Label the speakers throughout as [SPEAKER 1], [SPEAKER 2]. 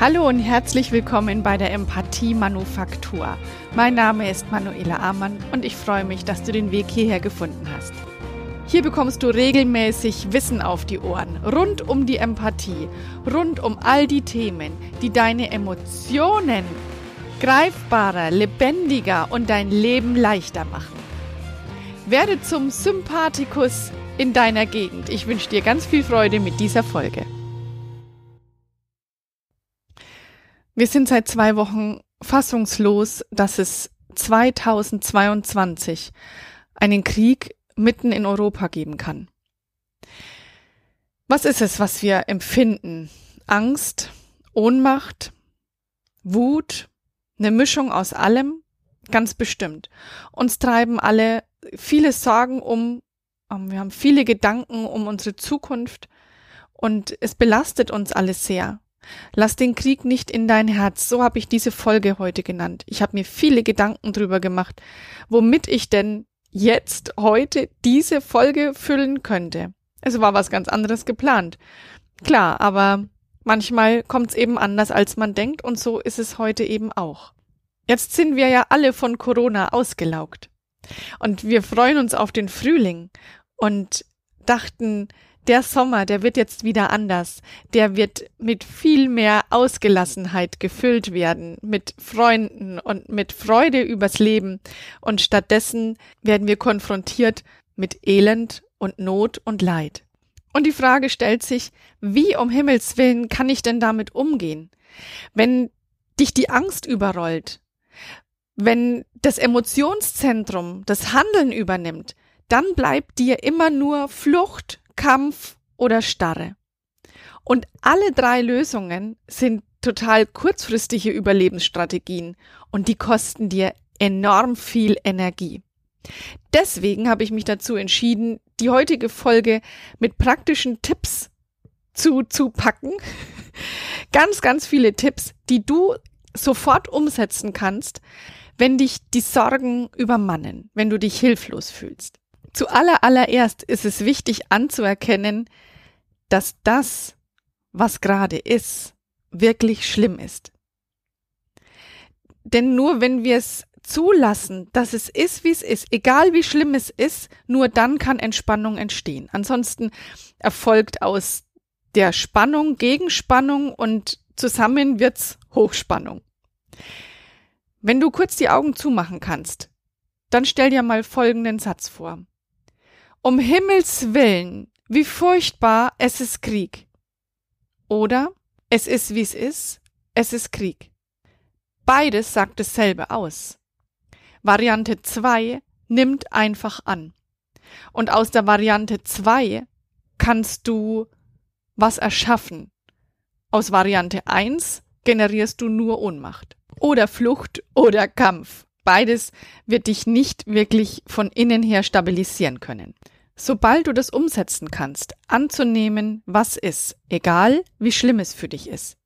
[SPEAKER 1] Hallo und herzlich willkommen bei der Empathie Manufaktur. Mein Name ist Manuela Amann und ich freue mich, dass du den Weg hierher gefunden hast. Hier bekommst du regelmäßig Wissen auf die Ohren rund um die Empathie, rund um all die Themen, die deine Emotionen greifbarer, lebendiger und dein Leben leichter machen. Werde zum Sympathikus in deiner Gegend. Ich wünsche dir ganz viel Freude mit dieser Folge. Wir sind seit zwei Wochen fassungslos, dass es 2022 einen Krieg mitten in Europa geben kann. Was ist es, was wir empfinden? Angst, Ohnmacht, Wut, eine Mischung aus allem? Ganz bestimmt. Uns treiben alle viele Sorgen um, ähm, wir haben viele Gedanken um unsere Zukunft und es belastet uns alles sehr. Lass den Krieg nicht in dein Herz. So habe ich diese Folge heute genannt. Ich habe mir viele Gedanken drüber gemacht, womit ich denn jetzt heute diese Folge füllen könnte. Es war was ganz anderes geplant. Klar, aber manchmal kommt es eben anders, als man denkt, und so ist es heute eben auch. Jetzt sind wir ja alle von Corona ausgelaugt. Und wir freuen uns auf den Frühling und dachten, der Sommer, der wird jetzt wieder anders. Der wird mit viel mehr Ausgelassenheit gefüllt werden, mit Freunden und mit Freude übers Leben. Und stattdessen werden wir konfrontiert mit Elend und Not und Leid. Und die Frage stellt sich, wie um Himmels willen kann ich denn damit umgehen? Wenn dich die Angst überrollt, wenn das Emotionszentrum das Handeln übernimmt, dann bleibt dir immer nur Flucht, Kampf oder Starre. Und alle drei Lösungen sind total kurzfristige Überlebensstrategien und die kosten dir enorm viel Energie. Deswegen habe ich mich dazu entschieden, die heutige Folge mit praktischen Tipps zu, zu packen. ganz, ganz viele Tipps, die du sofort umsetzen kannst, wenn dich die Sorgen übermannen, wenn du dich hilflos fühlst. Zu allerallererst ist es wichtig anzuerkennen, dass das, was gerade ist, wirklich schlimm ist. Denn nur wenn wir es zulassen, dass es ist, wie es ist, egal wie schlimm es ist, nur dann kann Entspannung entstehen. Ansonsten erfolgt aus der Spannung Gegenspannung und zusammen wird's Hochspannung. Wenn du kurz die Augen zumachen kannst, dann stell dir mal folgenden Satz vor. Um Himmels willen, wie furchtbar, es ist Krieg. Oder es ist, wie es ist, es ist Krieg. Beides sagt dasselbe aus. Variante 2 nimmt einfach an. Und aus der Variante 2 kannst du was erschaffen. Aus Variante 1 generierst du nur Ohnmacht. Oder Flucht oder Kampf. Beides wird dich nicht wirklich von innen her stabilisieren können. Sobald du das umsetzen kannst, anzunehmen, was ist, egal wie schlimm es für dich ist.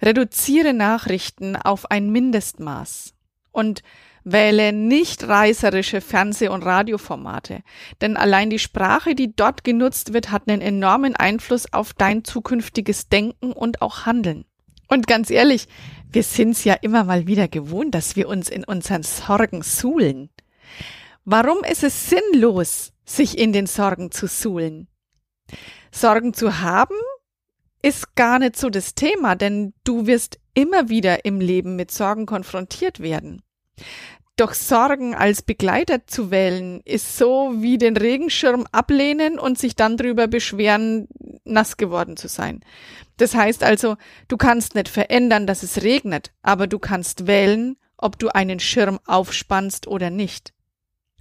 [SPEAKER 1] Reduziere Nachrichten auf ein Mindestmaß und wähle nicht reißerische Fernseh- und Radioformate, denn allein die Sprache, die dort genutzt wird, hat einen enormen Einfluss auf dein zukünftiges Denken und auch Handeln. Und ganz ehrlich, wir sind's ja immer mal wieder gewohnt, dass wir uns in unseren Sorgen suhlen. Warum ist es sinnlos, sich in den Sorgen zu suhlen. Sorgen zu haben ist gar nicht so das Thema, denn du wirst immer wieder im Leben mit Sorgen konfrontiert werden. Doch Sorgen als Begleiter zu wählen, ist so wie den Regenschirm ablehnen und sich dann drüber beschweren, nass geworden zu sein. Das heißt also, du kannst nicht verändern, dass es regnet, aber du kannst wählen, ob du einen Schirm aufspannst oder nicht.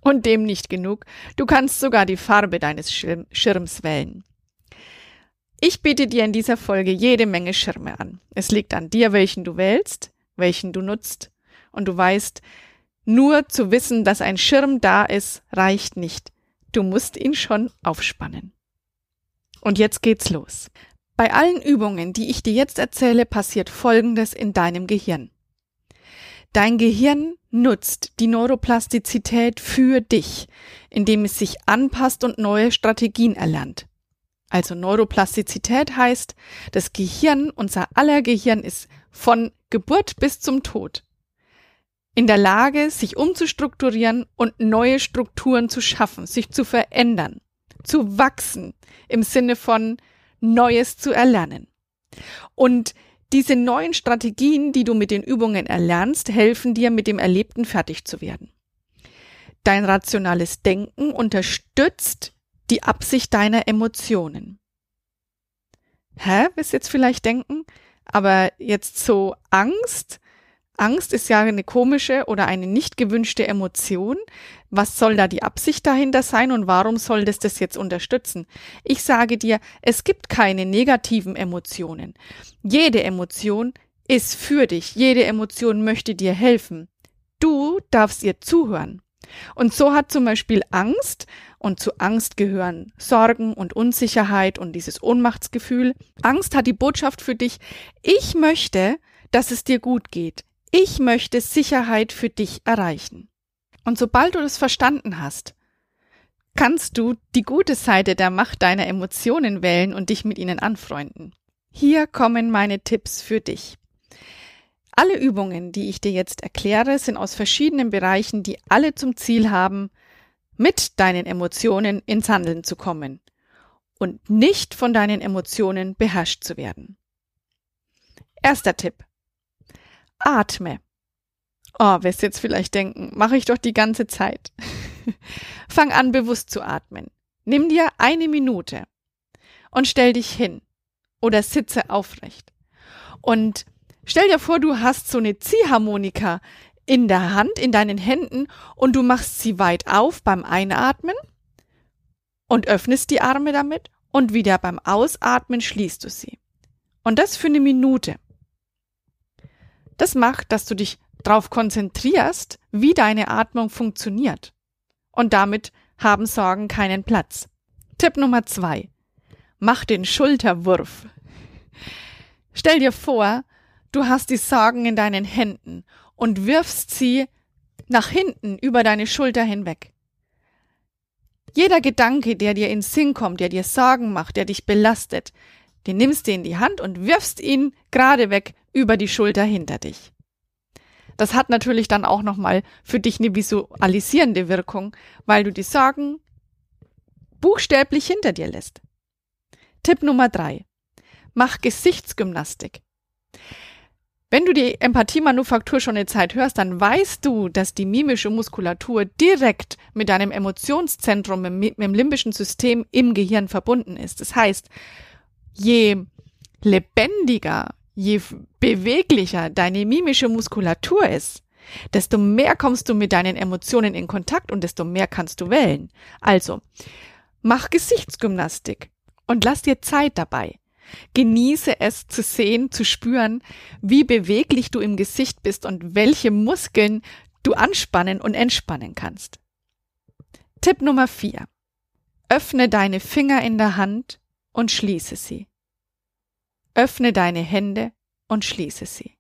[SPEAKER 1] Und dem nicht genug, du kannst sogar die Farbe deines Schirms wählen. Ich biete dir in dieser Folge jede Menge Schirme an. Es liegt an dir, welchen du wählst, welchen du nutzt. Und du weißt, nur zu wissen, dass ein Schirm da ist, reicht nicht. Du musst ihn schon aufspannen. Und jetzt geht's los. Bei allen Übungen, die ich dir jetzt erzähle, passiert Folgendes in deinem Gehirn. Dein Gehirn nutzt die Neuroplastizität für dich, indem es sich anpasst und neue Strategien erlernt. Also Neuroplastizität heißt, das Gehirn, unser aller Gehirn ist von Geburt bis zum Tod in der Lage, sich umzustrukturieren und neue Strukturen zu schaffen, sich zu verändern, zu wachsen im Sinne von Neues zu erlernen. Und diese neuen Strategien, die du mit den Übungen erlernst, helfen dir, mit dem Erlebten fertig zu werden. Dein rationales Denken unterstützt die Absicht deiner Emotionen. Hä, wirst jetzt vielleicht denken, aber jetzt so Angst, Angst ist ja eine komische oder eine nicht gewünschte Emotion. Was soll da die Absicht dahinter sein und warum soll das das jetzt unterstützen? Ich sage dir, es gibt keine negativen Emotionen. Jede Emotion ist für dich. Jede Emotion möchte dir helfen. Du darfst ihr zuhören. Und so hat zum Beispiel Angst, und zu Angst gehören Sorgen und Unsicherheit und dieses Ohnmachtsgefühl. Angst hat die Botschaft für dich, ich möchte, dass es dir gut geht. Ich möchte Sicherheit für dich erreichen. Und sobald du das verstanden hast, kannst du die gute Seite der Macht deiner Emotionen wählen und dich mit ihnen anfreunden. Hier kommen meine Tipps für dich. Alle Übungen, die ich dir jetzt erkläre, sind aus verschiedenen Bereichen, die alle zum Ziel haben, mit deinen Emotionen ins Handeln zu kommen und nicht von deinen Emotionen beherrscht zu werden. Erster Tipp. Atme. Oh, wirst jetzt vielleicht denken, mache ich doch die ganze Zeit. Fang an, bewusst zu atmen. Nimm dir eine Minute und stell dich hin oder sitze aufrecht. Und stell dir vor, du hast so eine Ziehharmonika in der Hand, in deinen Händen und du machst sie weit auf beim Einatmen und öffnest die Arme damit und wieder beim Ausatmen schließt du sie. Und das für eine Minute. Das macht, dass du dich darauf konzentrierst, wie deine Atmung funktioniert. Und damit haben Sorgen keinen Platz. Tipp Nummer zwei. Mach den Schulterwurf. Stell dir vor, du hast die Sorgen in deinen Händen und wirfst sie nach hinten über deine Schulter hinweg. Jeder Gedanke, der dir in Sinn kommt, der dir Sorgen macht, der dich belastet, den nimmst du in die Hand und wirfst ihn gerade weg über die Schulter hinter dich. Das hat natürlich dann auch nochmal für dich eine visualisierende Wirkung, weil du die Sorgen buchstäblich hinter dir lässt. Tipp Nummer drei. Mach Gesichtsgymnastik. Wenn du die Empathiemanufaktur schon eine Zeit hörst, dann weißt du, dass die mimische Muskulatur direkt mit deinem Emotionszentrum, mit dem limbischen System im Gehirn verbunden ist. Das heißt, je lebendiger je beweglicher deine mimische Muskulatur ist, desto mehr kommst du mit deinen Emotionen in Kontakt und desto mehr kannst du wählen. Also, mach Gesichtsgymnastik und lass dir Zeit dabei. Genieße es zu sehen, zu spüren, wie beweglich du im Gesicht bist und welche Muskeln du anspannen und entspannen kannst. Tipp Nummer vier: Öffne deine Finger in der Hand und schließe sie. Öffne deine Hände und schließe sie.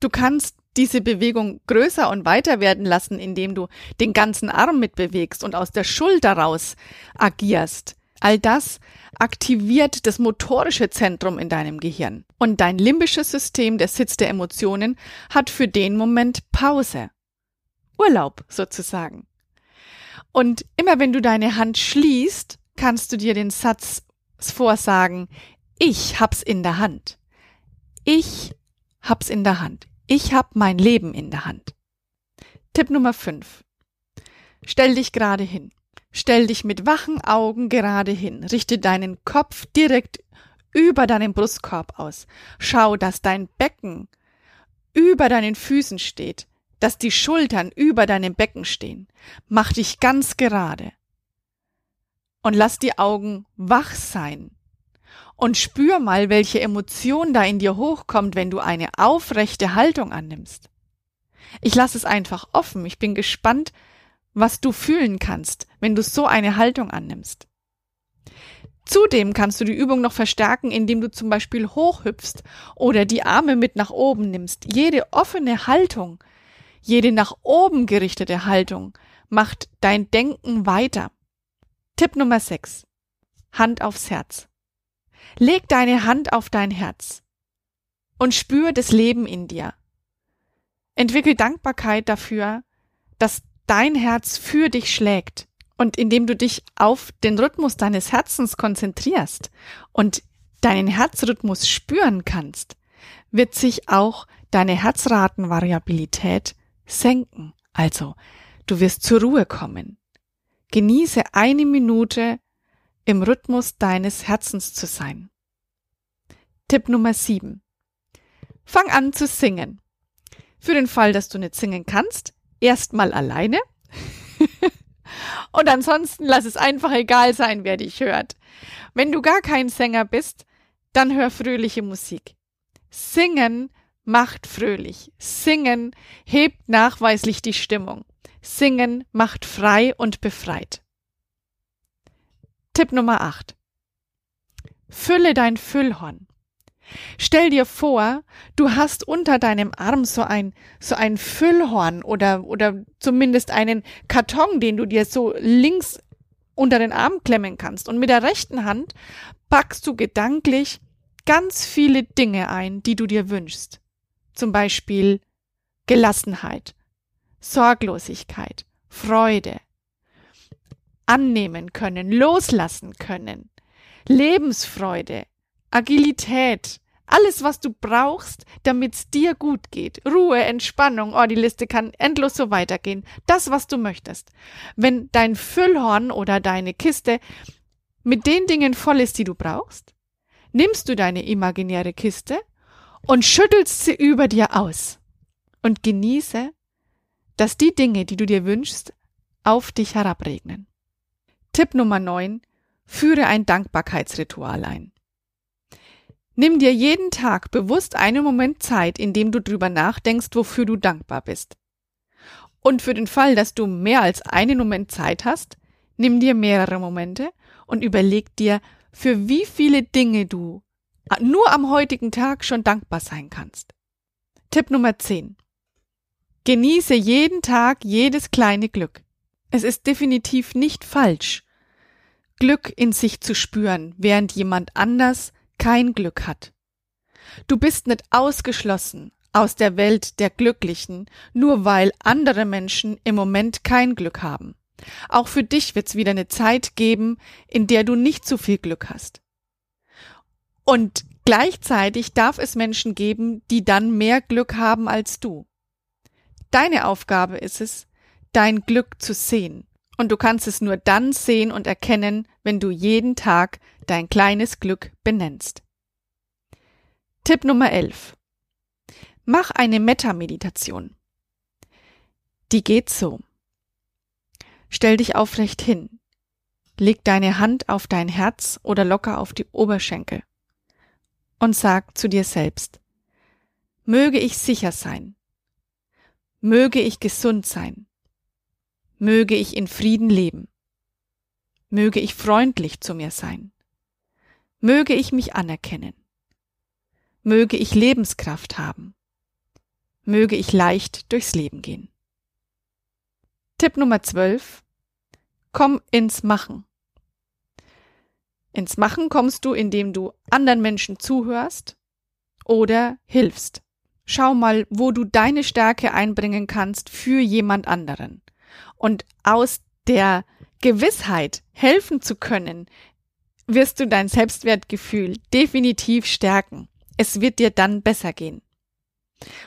[SPEAKER 1] Du kannst diese Bewegung größer und weiter werden lassen, indem du den ganzen Arm mitbewegst und aus der Schulter raus agierst. All das aktiviert das motorische Zentrum in deinem Gehirn. Und dein limbisches System, der Sitz der Emotionen, hat für den Moment Pause. Urlaub sozusagen. Und immer wenn du deine Hand schließt, kannst du dir den Satz vorsagen, ich hab's in der Hand. Ich hab's in der Hand. Ich hab mein Leben in der Hand. Tipp Nummer 5. Stell dich gerade hin. Stell dich mit wachen Augen gerade hin. Richte deinen Kopf direkt über deinen Brustkorb aus. Schau, dass dein Becken über deinen Füßen steht, dass die Schultern über deinem Becken stehen. Mach dich ganz gerade. Und lass die Augen wach sein und spür mal, welche Emotion da in dir hochkommt, wenn du eine aufrechte Haltung annimmst. Ich lasse es einfach offen. Ich bin gespannt, was du fühlen kannst, wenn du so eine Haltung annimmst. Zudem kannst du die Übung noch verstärken, indem du zum Beispiel hochhüpfst oder die Arme mit nach oben nimmst. Jede offene Haltung, jede nach oben gerichtete Haltung macht dein Denken weiter. Tipp Nummer 6. Hand aufs Herz. Leg deine Hand auf dein Herz und spür das Leben in dir. Entwickel Dankbarkeit dafür, dass dein Herz für dich schlägt und indem du dich auf den Rhythmus deines Herzens konzentrierst und deinen Herzrhythmus spüren kannst, wird sich auch deine Herzratenvariabilität senken. Also, du wirst zur Ruhe kommen. Genieße eine Minute im Rhythmus deines Herzens zu sein. Tipp Nummer 7. Fang an zu singen. Für den Fall, dass du nicht singen kannst, erstmal alleine. Und ansonsten lass es einfach egal sein, wer dich hört. Wenn du gar kein Sänger bist, dann hör fröhliche Musik. Singen macht fröhlich. Singen hebt nachweislich die Stimmung. Singen macht frei und befreit. Tipp Nummer 8. Fülle dein Füllhorn. Stell dir vor, du hast unter deinem Arm so ein, so ein Füllhorn oder, oder zumindest einen Karton, den du dir so links unter den Arm klemmen kannst. Und mit der rechten Hand packst du gedanklich ganz viele Dinge ein, die du dir wünschst. Zum Beispiel Gelassenheit, Sorglosigkeit, Freude, annehmen können, loslassen können, Lebensfreude, Agilität, alles, was du brauchst, damit es dir gut geht. Ruhe, Entspannung, oh, die Liste kann endlos so weitergehen. Das, was du möchtest. Wenn dein Füllhorn oder deine Kiste mit den Dingen voll ist, die du brauchst, nimmst du deine imaginäre Kiste und schüttelst sie über dir aus und genieße, dass die Dinge, die du dir wünschst, auf dich herabregnen. Tipp Nummer 9. Führe ein Dankbarkeitsritual ein. Nimm dir jeden Tag bewusst einen Moment Zeit, in dem du drüber nachdenkst, wofür du dankbar bist. Und für den Fall, dass du mehr als einen Moment Zeit hast, nimm dir mehrere Momente und überleg dir, für wie viele Dinge du nur am heutigen Tag schon dankbar sein kannst. Tipp Nummer 10. Genieße jeden Tag jedes kleine Glück. Es ist definitiv nicht falsch, Glück in sich zu spüren, während jemand anders kein Glück hat. Du bist nicht ausgeschlossen aus der Welt der Glücklichen, nur weil andere Menschen im Moment kein Glück haben. Auch für dich wird's wieder eine Zeit geben, in der du nicht so viel Glück hast. Und gleichzeitig darf es Menschen geben, die dann mehr Glück haben als du. Deine Aufgabe ist es, dein Glück zu sehen. Und du kannst es nur dann sehen und erkennen, wenn du jeden Tag dein kleines Glück benennst. Tipp Nummer 11. Mach eine Metta-Meditation. Die geht so. Stell dich aufrecht hin. Leg deine Hand auf dein Herz oder locker auf die Oberschenkel und sag zu dir selbst, möge ich sicher sein, möge ich gesund sein, möge ich in Frieden leben, möge ich freundlich zu mir sein, Möge ich mich anerkennen. Möge ich Lebenskraft haben. Möge ich leicht durchs Leben gehen. Tipp Nummer 12. Komm ins Machen. Ins Machen kommst du, indem du anderen Menschen zuhörst oder hilfst. Schau mal, wo du deine Stärke einbringen kannst für jemand anderen. Und aus der Gewissheit, helfen zu können, wirst du dein Selbstwertgefühl definitiv stärken. Es wird dir dann besser gehen.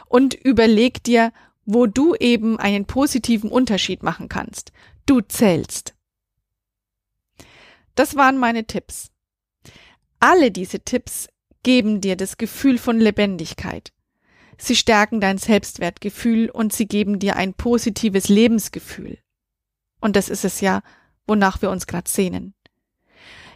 [SPEAKER 1] Und überleg dir, wo du eben einen positiven Unterschied machen kannst. Du zählst. Das waren meine Tipps. Alle diese Tipps geben dir das Gefühl von Lebendigkeit. Sie stärken dein Selbstwertgefühl und sie geben dir ein positives Lebensgefühl. Und das ist es ja, wonach wir uns gerade sehnen.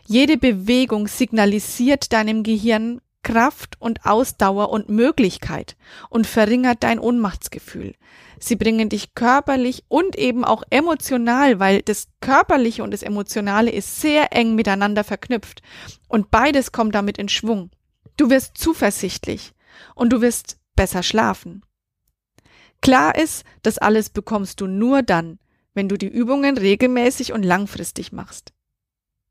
[SPEAKER 1] Jede Bewegung signalisiert deinem Gehirn Kraft und Ausdauer und Möglichkeit und verringert dein Ohnmachtsgefühl. Sie bringen dich körperlich und eben auch emotional, weil das Körperliche und das Emotionale ist sehr eng miteinander verknüpft und beides kommt damit in Schwung. Du wirst zuversichtlich und du wirst besser schlafen. Klar ist, das alles bekommst du nur dann, wenn du die Übungen regelmäßig und langfristig machst.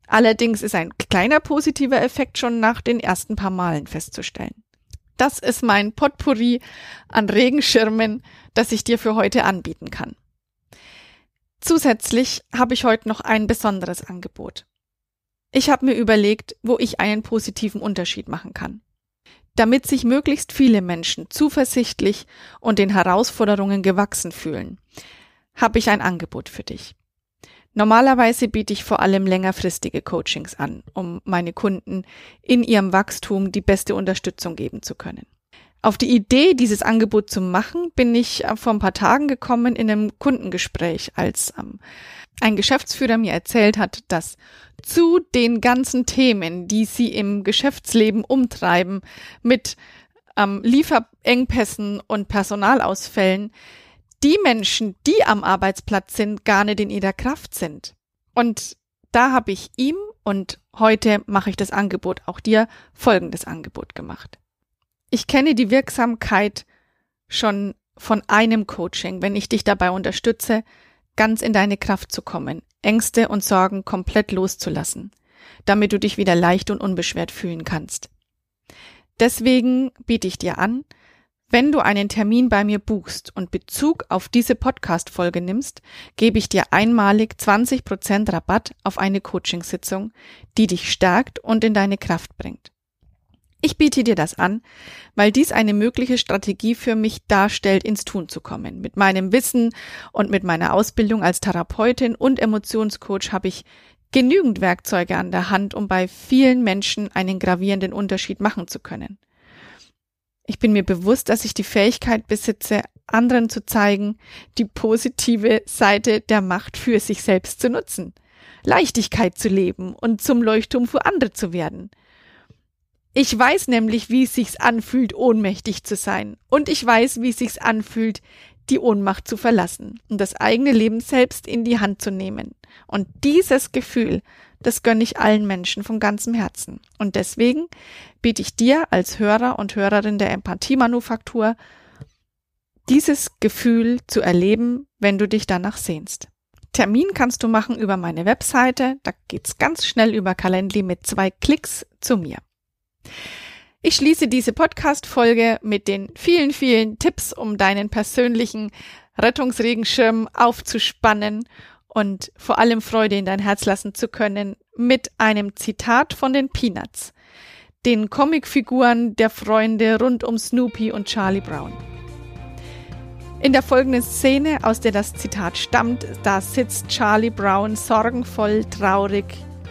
[SPEAKER 1] Allerdings ist ein kleiner positiver Effekt schon nach den ersten paar Malen festzustellen. Das ist mein Potpourri an Regenschirmen, das ich dir für heute anbieten kann. Zusätzlich habe ich heute noch ein besonderes Angebot. Ich habe mir überlegt, wo ich einen positiven Unterschied machen kann. Damit sich möglichst viele Menschen zuversichtlich und den Herausforderungen gewachsen fühlen, habe ich ein Angebot für dich. Normalerweise biete ich vor allem längerfristige Coachings an, um meine Kunden in ihrem Wachstum die beste Unterstützung geben zu können. Auf die Idee, dieses Angebot zu machen, bin ich äh, vor ein paar Tagen gekommen in einem Kundengespräch, als ähm, ein Geschäftsführer mir erzählt hat, dass zu den ganzen Themen, die sie im Geschäftsleben umtreiben, mit ähm, Lieferengpässen und Personalausfällen, die Menschen, die am Arbeitsplatz sind, gar nicht in ihrer Kraft sind. Und da habe ich ihm und heute mache ich das Angebot auch dir folgendes Angebot gemacht. Ich kenne die Wirksamkeit schon von einem Coaching, wenn ich dich dabei unterstütze, ganz in deine Kraft zu kommen, Ängste und Sorgen komplett loszulassen, damit du dich wieder leicht und unbeschwert fühlen kannst. Deswegen biete ich dir an, wenn du einen Termin bei mir buchst und Bezug auf diese Podcast-Folge nimmst, gebe ich dir einmalig 20% Rabatt auf eine Coachingsitzung, die dich stärkt und in deine Kraft bringt. Ich biete dir das an, weil dies eine mögliche Strategie für mich darstellt, ins Tun zu kommen. Mit meinem Wissen und mit meiner Ausbildung als Therapeutin und Emotionscoach habe ich genügend Werkzeuge an der Hand, um bei vielen Menschen einen gravierenden Unterschied machen zu können. Ich bin mir bewusst, dass ich die Fähigkeit besitze, anderen zu zeigen, die positive Seite der Macht für sich selbst zu nutzen, Leichtigkeit zu leben und zum Leuchtturm für andere zu werden. Ich weiß nämlich, wie es sich anfühlt, ohnmächtig zu sein. Und ich weiß, wie es sich anfühlt, die Ohnmacht zu verlassen und das eigene Leben selbst in die Hand zu nehmen. Und dieses Gefühl das gönne ich allen Menschen von ganzem Herzen. Und deswegen biete ich dir als Hörer und Hörerin der Empathie-Manufaktur dieses Gefühl zu erleben, wenn du dich danach sehnst. Termin kannst du machen über meine Webseite. Da geht's ganz schnell über Calendly mit zwei Klicks zu mir. Ich schließe diese Podcast-Folge mit den vielen, vielen Tipps, um deinen persönlichen Rettungsregenschirm aufzuspannen und vor allem Freude in dein Herz lassen zu können mit einem Zitat von den Peanuts, den Comicfiguren der Freunde rund um Snoopy und Charlie Brown. In der folgenden Szene, aus der das Zitat stammt, da sitzt Charlie Brown sorgenvoll traurig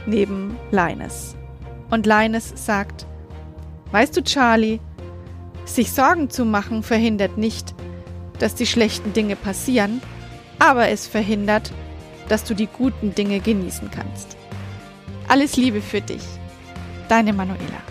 [SPEAKER 1] neben Linus. Und Linus sagt, Weißt du, Charlie, sich Sorgen zu machen verhindert nicht, dass die schlechten Dinge passieren, aber es verhindert, dass du die guten Dinge genießen kannst. Alles Liebe für dich. Deine Manuela.